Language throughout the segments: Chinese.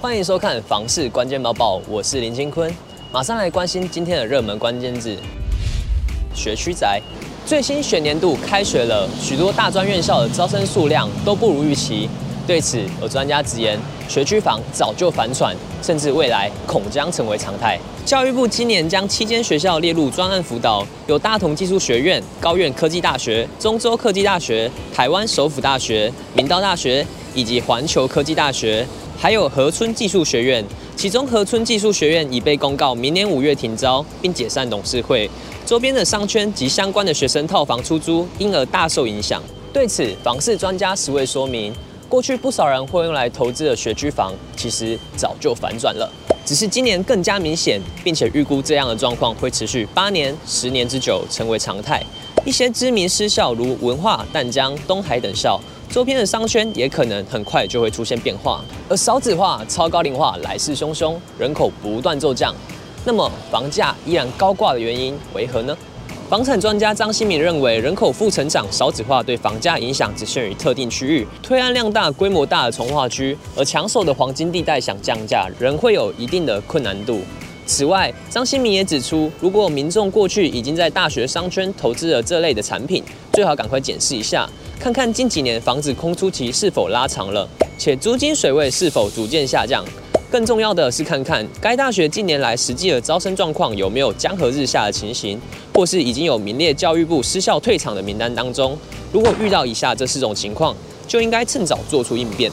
欢迎收看《房市关键报报》，我是林金坤，马上来关心今天的热门关键字：学区宅。最新学年度开学了，许多大专院校的招生数量都不如预期。对此，有专家直言，学区房早就反转，甚至未来恐将成为常态。教育部今年将七间学校列入专案辅导，有大同技术学院、高苑科技大学、中州科技大学、台湾首府大学、明道大学以及环球科技大学。还有河村技术学院，其中河村技术学院已被公告明年五月停招，并解散董事会，周边的商圈及相关的学生套房出租，因而大受影响。对此，房市专家实为说明，过去不少人会用来投资的学区房，其实早就反转了，只是今年更加明显，并且预估这样的状况会持续八年、十年之久，成为常态。一些知名私校，如文化、淡江、东海等校。周边的商圈也可能很快就会出现变化，而少子化、超高龄化来势汹汹，人口不断骤降，那么房价依然高挂的原因为何呢？房产专家张新民认为，人口负成长、少子化对房价影响只限于特定区域，推案量大、规模大的从化区，而抢手的黄金地带想降价，仍会有一定的困难度。此外，张新民也指出，如果民众过去已经在大学商圈投资了这类的产品，最好赶快检视一下。看看近几年房子空出期是否拉长了，且租金水位是否逐渐下降。更重要的是，看看该大学近年来实际的招生状况有没有江河日下的情形，或是已经有名列教育部失校退场的名单当中。如果遇到以下这四种情况，就应该趁早做出应变。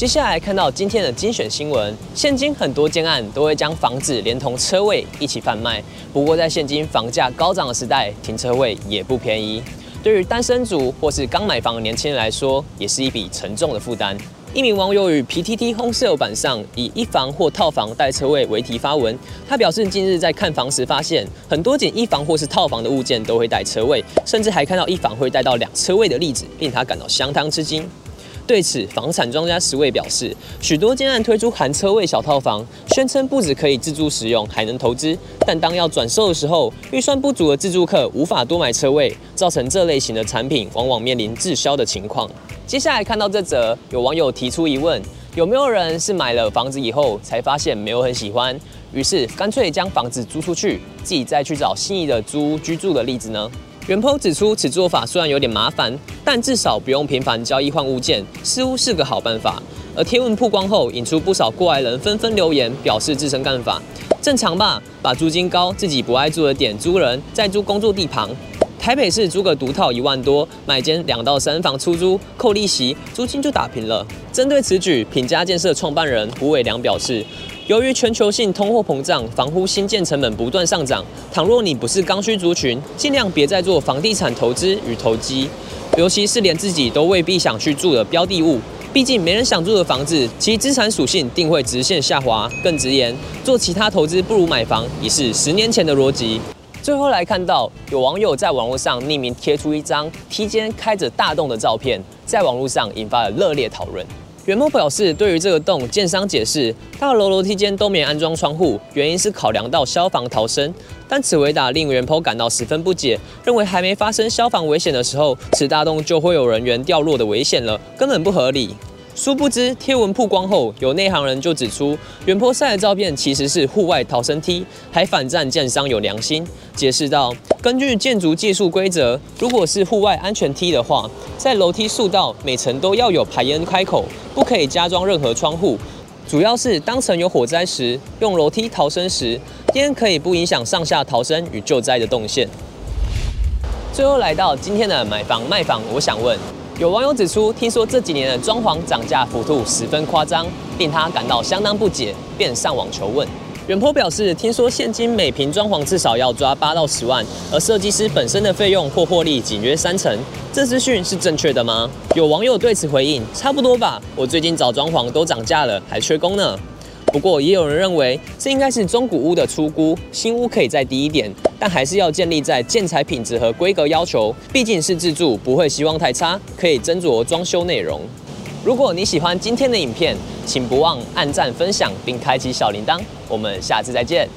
接下来看到今天的精选新闻，现今很多建案都会将房子连同车位一起贩卖，不过在现今房价高涨的时代，停车位也不便宜。对于单身族或是刚买房的年轻人来说，也是一笔沉重的负担。一名网友于 PTT Home Sale 版上以“一房或套房带车位”为题发文，他表示近日在看房时发现，很多仅一房或是套房的物件都会带车位，甚至还看到一房会带到两车位的例子，令他感到相当吃惊。对此，房产专家实为表示，许多建案推出含车位小套房，宣称不止可以自住使用，还能投资。但当要转售的时候，预算不足的自住客无法多买车位，造成这类型的产品往往面临滞销的情况。接下来看到这则，有网友提出疑问：有没有人是买了房子以后才发现没有很喜欢，于是干脆将房子租出去，自己再去找心仪的租屋居住的例子呢？原 PO 指出，此做法虽然有点麻烦，但至少不用频繁交易换物件，似乎是个好办法。而贴文曝光后，引出不少过来人纷纷留言，表示自身看法。正常吧，把租金高、自己不爱住的点租人，再租工作地旁。台北市租个独套一万多，买间两到三房出租，扣利息，租金就打平了。针对此举，品佳建设创办人胡伟良表示。由于全球性通货膨胀，房屋新建成本不断上涨。倘若你不是刚需族群，尽量别再做房地产投资与投机，尤其是连自己都未必想去住的标的物。毕竟没人想住的房子，其资产属性定会直线下滑。更直言，做其他投资不如买房，已是十年前的逻辑。最后来看到，有网友在网络上匿名贴出一张梯间开着大洞的照片，在网络上引发了热烈讨论。原 PO 表示，对于这个洞，建商解释，大楼楼梯间都没安装窗户，原因是考量到消防逃生。但此回答令原 PO 感到十分不解，认为还没发生消防危险的时候，此大洞就会有人员掉落的危险了，根本不合理。殊不知，贴文曝光后，有内行人就指出，原坡赛的照片其实是户外逃生梯，还反赞建商有良心，解释道：根据建筑技术规则，如果是户外安全梯的话，在楼梯速道每层都要有排烟开口，不可以加装任何窗户。主要是当层有火灾时，用楼梯逃生时，烟可以不影响上下逃生与救灾的动线。最后来到今天的买房卖房，我想问。有网友指出，听说这几年的装潢涨价幅度十分夸张，令他感到相当不解，便上网求问。远坡表示，听说现今每平装潢至少要抓八到十万，而设计师本身的费用或获利仅约三成，这资讯是正确的吗？有网友对此回应：差不多吧，我最近找装潢都涨价了，还缺工呢。不过，也有人认为这应该是中古屋的出估，新屋可以再低一点，但还是要建立在建材品质和规格要求，毕竟是自住，不会希望太差，可以斟酌装修内容。如果你喜欢今天的影片，请不忘按赞、分享并开启小铃铛。我们下次再见。